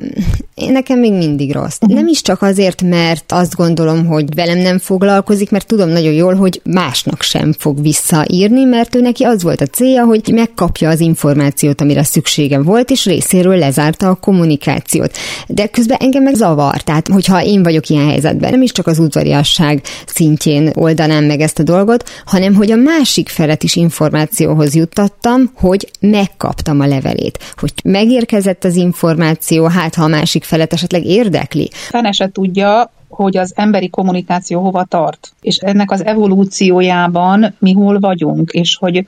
Speaker 2: én nekem még mindig rossz. Uh-huh. Nem is csak azért, mert azt gondolom, hogy velem nem foglalkozik, mert tudom nagyon jól, hogy másnak sem fog visszaírni, mert ő neki az volt a célja, hogy megkapja az információt, amire szüksége volt, és részéről lezárta a kommunikációt. De közben engem meg zavar, tehát hogyha én vagyok ilyen helyzetben, nem is csak az udvariasság szintjén oldanám meg ezt a dolgot, hanem hogy a másik felet is információhoz juttattam, hogy megkaptam a levelét, hogy megérkezett az információ, hát ha a másik felet esetleg érdekli.
Speaker 4: Fene se tudja, hogy az emberi kommunikáció hova tart, és ennek az evolúciójában mi hol vagyunk, és hogy,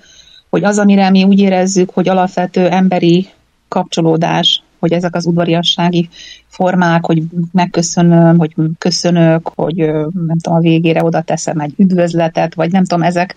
Speaker 4: hogy az, amire mi úgy érezzük, hogy alapvető emberi kapcsolódás, hogy ezek az udvariassági formák, hogy megköszönöm, hogy köszönök, hogy nem tudom, a végére oda teszem egy üdvözletet, vagy nem tudom, ezek,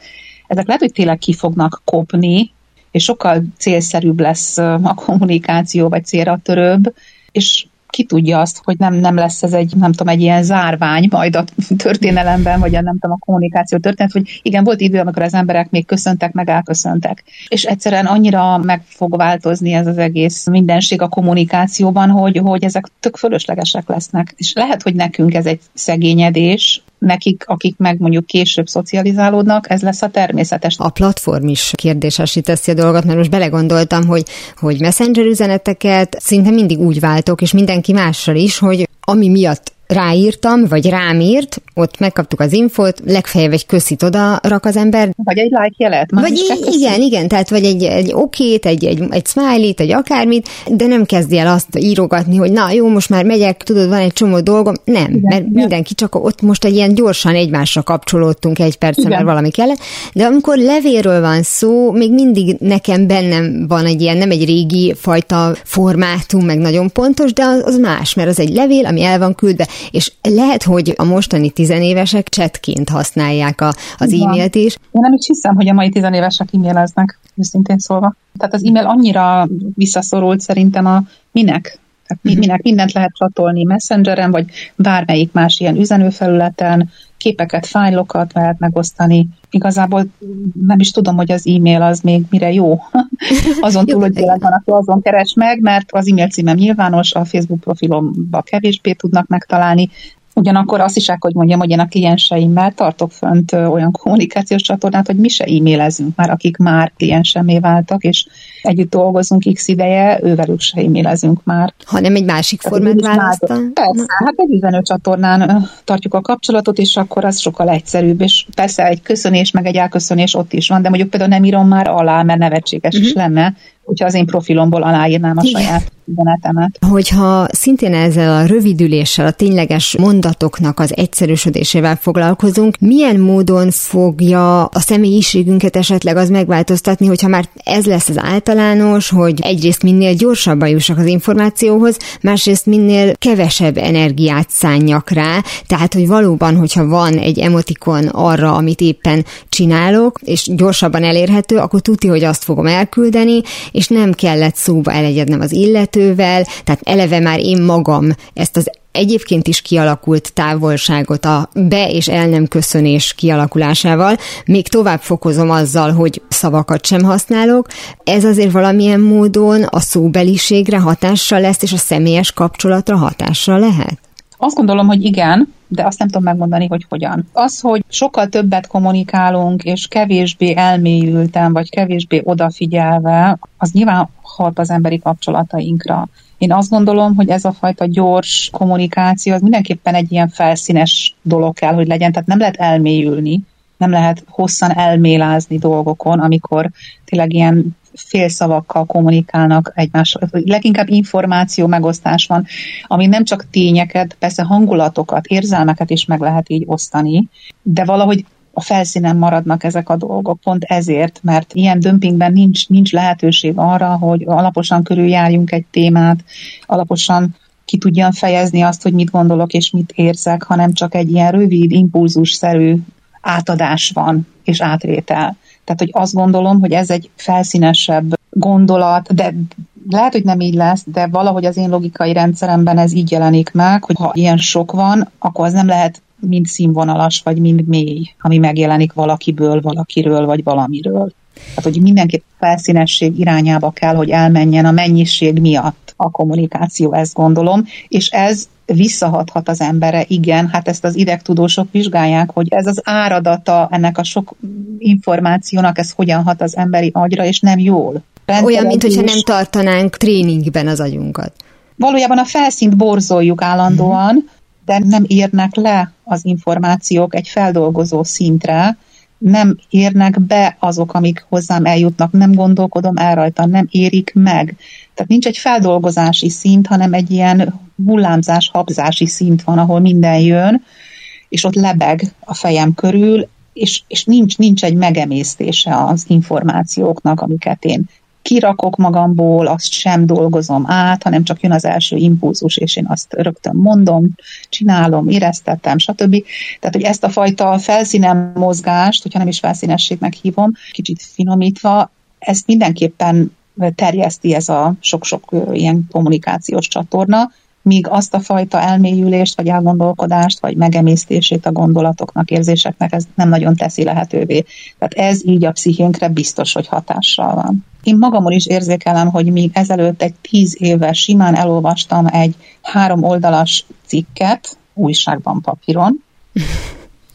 Speaker 4: ezek lehet, hogy tényleg ki fognak kopni, és sokkal célszerűbb lesz a kommunikáció, vagy célra törőbb, és ki tudja azt, hogy nem, nem lesz ez egy, nem tudom, egy ilyen zárvány majd a történelemben, vagy a nem tudom, a kommunikáció történet, hogy igen, volt idő, amikor az emberek még köszöntek, meg elköszöntek. És egyszerűen annyira meg fog változni ez az egész mindenség a kommunikációban, hogy, hogy ezek tök fölöslegesek lesznek. És lehet, hogy nekünk ez egy szegényedés, nekik, akik meg mondjuk később szocializálódnak, ez lesz a természetes.
Speaker 2: A platform is kérdésesíteszi a dolgot, mert most belegondoltam, hogy, hogy messenger üzeneteket szinte mindig úgy váltok, és mindenki mással is, hogy ami miatt ráírtam, vagy rám írt, ott megkaptuk az infót, legfeljebb egy köszit oda rak az ember.
Speaker 4: Vagy egy like jelet.
Speaker 2: Vagy i- igen, igen, tehát vagy egy, egy okét, egy, egy, egy smiley-t, egy akármit, de nem kezdi el azt írogatni, hogy na jó, most már megyek, tudod, van egy csomó dolgom. Nem, igen, mert igen. mindenki csak ott most egy ilyen gyorsan egymásra kapcsolódtunk egy percen, mert valami kellett. De amikor levéről van szó, még mindig nekem bennem van egy ilyen, nem egy régi fajta formátum, meg nagyon pontos, de az, az más, mert az egy levél, ami el van küldve, és lehet, hogy a mostani tizenévesek csetként használják a, az e-mailt is.
Speaker 4: Én nem is hiszem, hogy a mai tizenévesek e-maileznek, őszintén szólva. Tehát az e-mail annyira visszaszorult szerintem a minek, tehát minek mindent lehet csatolni messengeren, vagy bármelyik más ilyen üzenőfelületen, képeket, fájlokat lehet megosztani. Igazából nem is tudom, hogy az e-mail az még mire jó. azon túl, hogy tényleg van, aki azon keres meg, mert az e-mail címem nyilvános, a Facebook profilomba kevésbé tudnak megtalálni, Ugyanakkor azt is el, hogy mondjam, hogy én a klienseimmel tartok fönt olyan kommunikációs csatornát, hogy mi se e-mailezünk már, akik már kliensemé váltak, és együtt dolgozunk x ideje, ővelük se e-mailezünk már.
Speaker 2: Hanem egy másik formát választan?
Speaker 4: Persze, hát egy üzenő csatornán tartjuk a kapcsolatot, és akkor az sokkal egyszerűbb, és persze egy köszönés, meg egy elköszönés ott is van, de mondjuk például nem írom már alá, mert nevetséges uh-huh. is mhm. lenne, hogyha az én profilomból aláírnám a saját üzenetemet.
Speaker 2: Hogyha szintén ezzel a rövidüléssel, a tényleges mondatoknak az egyszerűsödésével foglalkozunk, milyen módon fogja a személyiségünket esetleg az megváltoztatni, hogyha már ez lesz az általános, hogy egyrészt minél gyorsabban jussak az információhoz, másrészt minél kevesebb energiát szánjak rá, tehát hogy valóban, hogyha van egy emotikon arra, amit éppen csinálok, és gyorsabban elérhető, akkor tudti, hogy azt fogom elküldeni, és nem kellett szóba elegyednem az illetővel, tehát eleve már én magam ezt az egyébként is kialakult távolságot a be- és el nem köszönés kialakulásával, még tovább fokozom azzal, hogy szavakat sem használok. Ez azért valamilyen módon a szóbeliségre hatással lesz, és a személyes kapcsolatra hatással lehet?
Speaker 4: Azt gondolom, hogy igen, de azt nem tudom megmondani, hogy hogyan. Az, hogy sokkal többet kommunikálunk, és kevésbé elmélyültem, vagy kevésbé odafigyelve, az nyilván hat az emberi kapcsolatainkra. Én azt gondolom, hogy ez a fajta gyors kommunikáció az mindenképpen egy ilyen felszínes dolog kell, hogy legyen, tehát nem lehet elmélyülni, nem lehet hosszan elmélázni dolgokon, amikor tényleg ilyen félszavakkal kommunikálnak egymással. Leginkább információ megosztás van, ami nem csak tényeket, persze hangulatokat, érzelmeket is meg lehet így osztani, de valahogy a felszínen maradnak ezek a dolgok, pont ezért, mert ilyen dömpingben nincs, nincs lehetőség arra, hogy alaposan körüljárjunk egy témát, alaposan ki tudjam fejezni azt, hogy mit gondolok és mit érzek, hanem csak egy ilyen rövid, impulzusszerű átadás van, és átvétel. Tehát, hogy azt gondolom, hogy ez egy felszínesebb gondolat, de lehet, hogy nem így lesz, de valahogy az én logikai rendszeremben ez így jelenik meg, hogy ha ilyen sok van, akkor az nem lehet mind színvonalas, vagy mind mély, ami megjelenik valakiből, valakiről, vagy valamiről. Tehát, hogy mindenképp felszínesség irányába kell, hogy elmenjen a mennyiség miatt a kommunikáció, ezt gondolom, és ez visszahathat az embere, igen, hát ezt az idegtudósok vizsgálják, hogy ez az áradata ennek a sok információnak, ez hogyan hat az emberi agyra, és nem jól.
Speaker 2: Rendszeres Olyan, mintha nem tartanánk tréningben az agyunkat.
Speaker 4: Valójában a felszínt borzoljuk állandóan, mm de nem érnek le az információk egy feldolgozó szintre, nem érnek be azok, amik hozzám eljutnak, nem gondolkodom el rajta, nem érik meg. Tehát nincs egy feldolgozási szint, hanem egy ilyen hullámzás, habzási szint van, ahol minden jön, és ott lebeg a fejem körül, és, és nincs, nincs egy megemésztése az információknak, amiket én kirakok magamból, azt sem dolgozom át, hanem csak jön az első impulzus, és én azt rögtön mondom, csinálom, éreztetem, stb. Tehát, hogy ezt a fajta felszínen mozgást, hogyha nem is felszínességnek hívom, kicsit finomítva, ezt mindenképpen terjeszti ez a sok-sok ilyen kommunikációs csatorna, míg azt a fajta elmélyülést, vagy elgondolkodást, vagy megemésztését a gondolatoknak, érzéseknek ez nem nagyon teszi lehetővé. Tehát ez így a pszichénkre biztos, hogy hatással van. Én magamon is érzékelem, hogy még ezelőtt egy tíz éve simán elolvastam egy három oldalas cikket, újságban, papíron.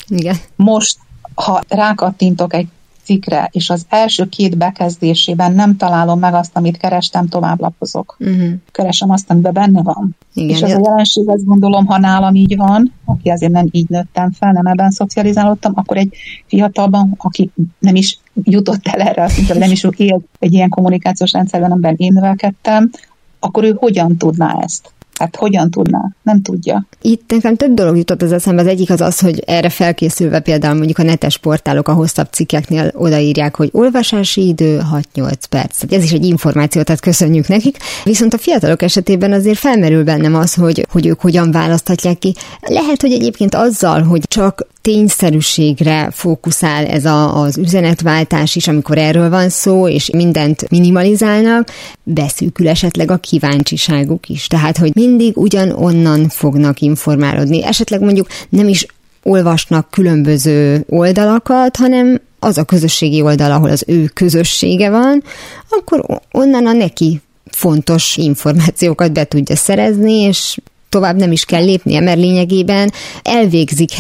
Speaker 2: Igen.
Speaker 4: Most, ha rákattintok egy cikkre, és az első két bekezdésében nem találom meg azt, amit kerestem, tovább lapozok. Uh-huh. Keresem azt, amiben benne van. Igen, és ez a jelenség, azt gondolom, ha nálam így van, aki azért nem így nőttem fel, nem ebben szocializálódtam, akkor egy fiatalban, aki nem is jutott el erre, mondta, nem is élt egy ilyen kommunikációs rendszerben, amiben én növelkedtem, akkor ő hogyan tudná ezt? Hát hogyan tudná? Nem tudja.
Speaker 2: Itt nekem több dolog jutott az eszembe. Az egyik az az, hogy erre felkészülve például mondjuk a netes portálok a hosszabb cikkeknél odaírják, hogy olvasási idő 6-8 perc. Tehát ez is egy információ, tehát köszönjük nekik. Viszont a fiatalok esetében azért felmerül bennem az, hogy, hogy ők hogyan választhatják ki. Lehet, hogy egyébként azzal, hogy csak tényszerűségre fókuszál ez a, az üzenetváltás is, amikor erről van szó, és mindent minimalizálnak, beszűkül esetleg a kíváncsiságuk is. Tehát, hogy mindig ugyanonnan fognak informálódni. Esetleg mondjuk nem is olvasnak különböző oldalakat, hanem az a közösségi oldal, ahol az ő közössége van, akkor onnan a neki fontos információkat be tudja szerezni, és tovább nem is kell lépnie, mert lényegében elvégzik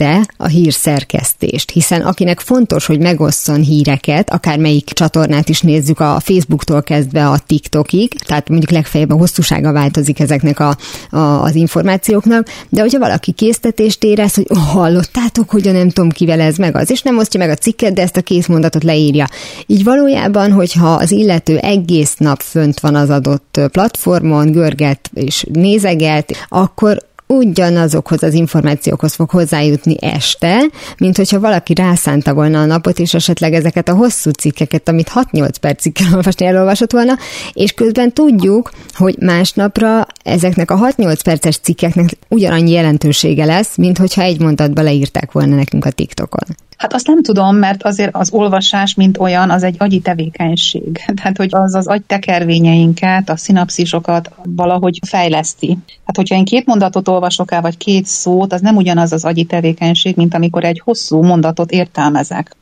Speaker 2: helyette a hírszerkesztést, hiszen akinek fontos, hogy megosszon híreket, akár melyik csatornát is nézzük, a Facebooktól kezdve a TikTokig, tehát mondjuk legfeljebb a hosszúsága változik ezeknek a, a, az információknak, de hogyha valaki késztetést érez, hogy oh, hallottátok, hogy a nem tudom kivel ez meg az, és nem osztja meg a cikket, de ezt a kész mondatot leírja. Így valójában, hogyha az illető egész nap fönt van az adott platformon, görget és nézeget, akkor ugyanazokhoz az információkhoz fog hozzájutni este, mint hogyha valaki rászánta volna a napot, és esetleg ezeket a hosszú cikkeket, amit 6-8 percig kell olvasni, elolvasott volna, és közben tudjuk, hogy másnapra ezeknek a 6-8 perces cikkeknek ugyanannyi jelentősége lesz, mint hogyha egy mondatba leírták volna nekünk a TikTokon.
Speaker 4: Hát azt nem tudom, mert azért az olvasás, mint olyan, az egy agyi tevékenység. Tehát, hogy az az agytekervényeinket, a szinapszisokat valahogy fejleszti. Hát, hogyha én két mondatot olvasok el, vagy két szót, az nem ugyanaz az agyi tevékenység, mint amikor egy hosszú mondatot értelmezek.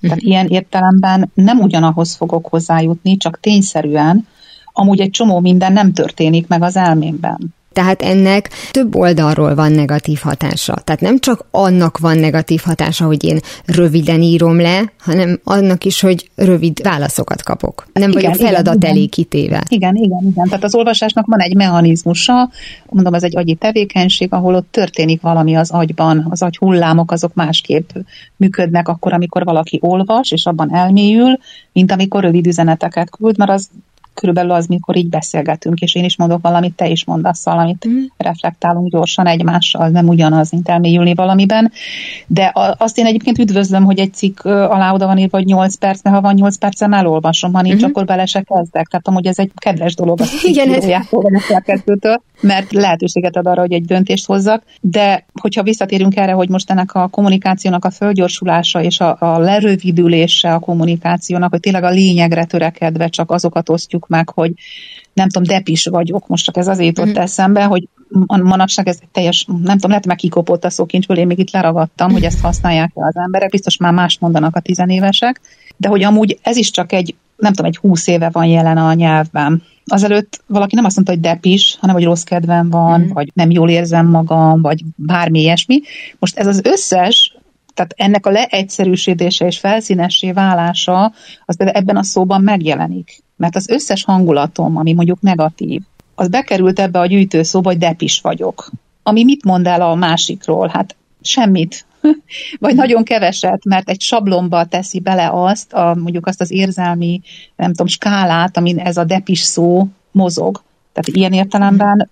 Speaker 4: Tehát mhm. ilyen értelemben nem ugyanahoz fogok hozzájutni, csak tényszerűen, amúgy egy csomó minden nem történik meg az elmémben.
Speaker 2: Tehát ennek több oldalról van negatív hatása. Tehát nem csak annak van negatív hatása, hogy én röviden írom le, hanem annak is, hogy rövid válaszokat kapok. Nem igen, vagyok feladat igen, elé kitéve.
Speaker 4: Igen, igen, igen. Tehát az olvasásnak van egy mechanizmusa, mondom, ez egy agyi tevékenység, ahol ott történik valami az agyban, az agy hullámok azok másképp működnek akkor, amikor valaki olvas, és abban elmélyül, mint amikor rövid üzeneteket küld, mert az körülbelül az, mikor így beszélgetünk, és én is mondok valamit, te is mondasz valamit, mm. reflektálunk gyorsan egymással, nem ugyanaz, mint elmélyülni valamiben. De azt én egyébként üdvözlöm, hogy egy cikk alá oda van írva, hogy 8 perc, mert ha van 8 percem, elolvasom, ha nincs, mm-hmm. akkor bele se kezdek. Tehát amúgy ez egy kedves dolog a Igen, ez... a mert lehetőséget ad arra, hogy egy döntést hozzak. De hogyha visszatérünk erre, hogy most ennek a kommunikációnak a fölgyorsulása és a, a lerövidülése a kommunikációnak, hogy tényleg a lényegre törekedve csak azokat osztjuk meg, hogy nem tudom, depis vagyok, most csak ez azért jutott mm. eszembe, hogy manapság ez teljes, nem tudom, lehet meg kikopott a szókincsből, én még itt leragadtam, hogy ezt használják az emberek, biztos már más mondanak a tizenévesek, de hogy amúgy ez is csak egy, nem tudom, egy húsz éve van jelen a nyelvben. Azelőtt valaki nem azt mondta, hogy depis, hanem hogy rossz kedvem van, mm. vagy nem jól érzem magam, vagy bármi ilyesmi. Most ez az összes tehát ennek a leegyszerűsítése és felszínessé válása az ebben a szóban megjelenik. Mert az összes hangulatom, ami mondjuk negatív, az bekerült ebbe a gyűjtőszóba, hogy depis vagyok. Ami mit mond el a másikról? Hát semmit. Vagy nagyon keveset, mert egy sablomba teszi bele azt, a, mondjuk azt az érzelmi, nem tudom, skálát, amin ez a depis szó mozog. Tehát ilyen értelemben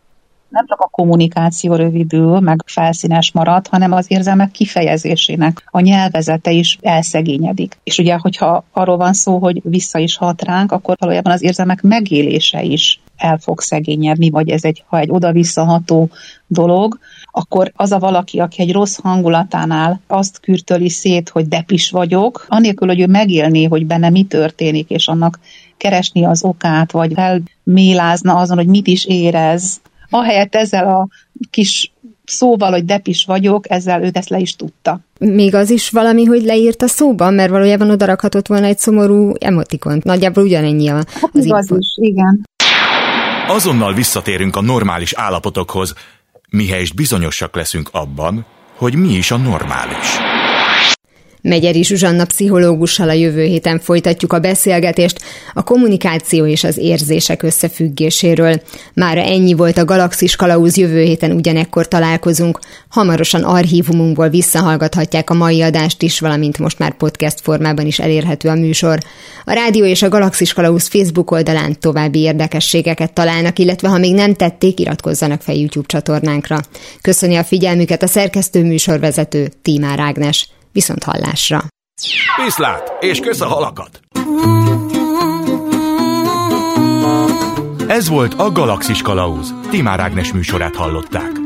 Speaker 4: nem csak a kommunikáció rövidül, meg felszínes marad, hanem az érzelmek kifejezésének a nyelvezete is elszegényedik. És ugye, hogyha arról van szó, hogy vissza is hat ránk, akkor valójában az érzelmek megélése is el fog szegényedni, vagy ez egy, ha egy oda-visszaható dolog, akkor az a valaki, aki egy rossz hangulatánál azt kürtöli szét, hogy depis vagyok, anélkül, hogy ő megélné, hogy benne mi történik, és annak keresni az okát, vagy felmélázna azon, hogy mit is érez, ahelyett ezzel a kis szóval, hogy depis vagyok, ezzel ő ezt le is tudta.
Speaker 2: Még az is valami, hogy leírt a szóban, mert valójában odarakhatott volna egy szomorú emotikont. Nagyjából ugyanennyi a,
Speaker 4: hát az igaz is, igen.
Speaker 1: Azonnal visszatérünk a normális állapotokhoz, mihelyest bizonyosak leszünk abban, hogy mi is a normális.
Speaker 2: Megyeri Zsuzsanna pszichológussal a jövő héten folytatjuk a beszélgetést a kommunikáció és az érzések összefüggéséről. Mára ennyi volt a Galaxis Kalauz, jövő héten ugyanekkor találkozunk. Hamarosan archívumunkból visszahallgathatják a mai adást is, valamint most már podcast formában is elérhető a műsor. A Rádió és a Galaxis Kalauz Facebook oldalán további érdekességeket találnak, illetve ha még nem tették, iratkozzanak fel YouTube csatornánkra. Köszöni a figyelmüket a szerkesztő műsorvezető Tímár Ágnes. Viszont hallásra!
Speaker 1: Viszlát, és kösz a halakat! Ez volt a Galaxis Kalauz. Timár Ágnes műsorát hallották.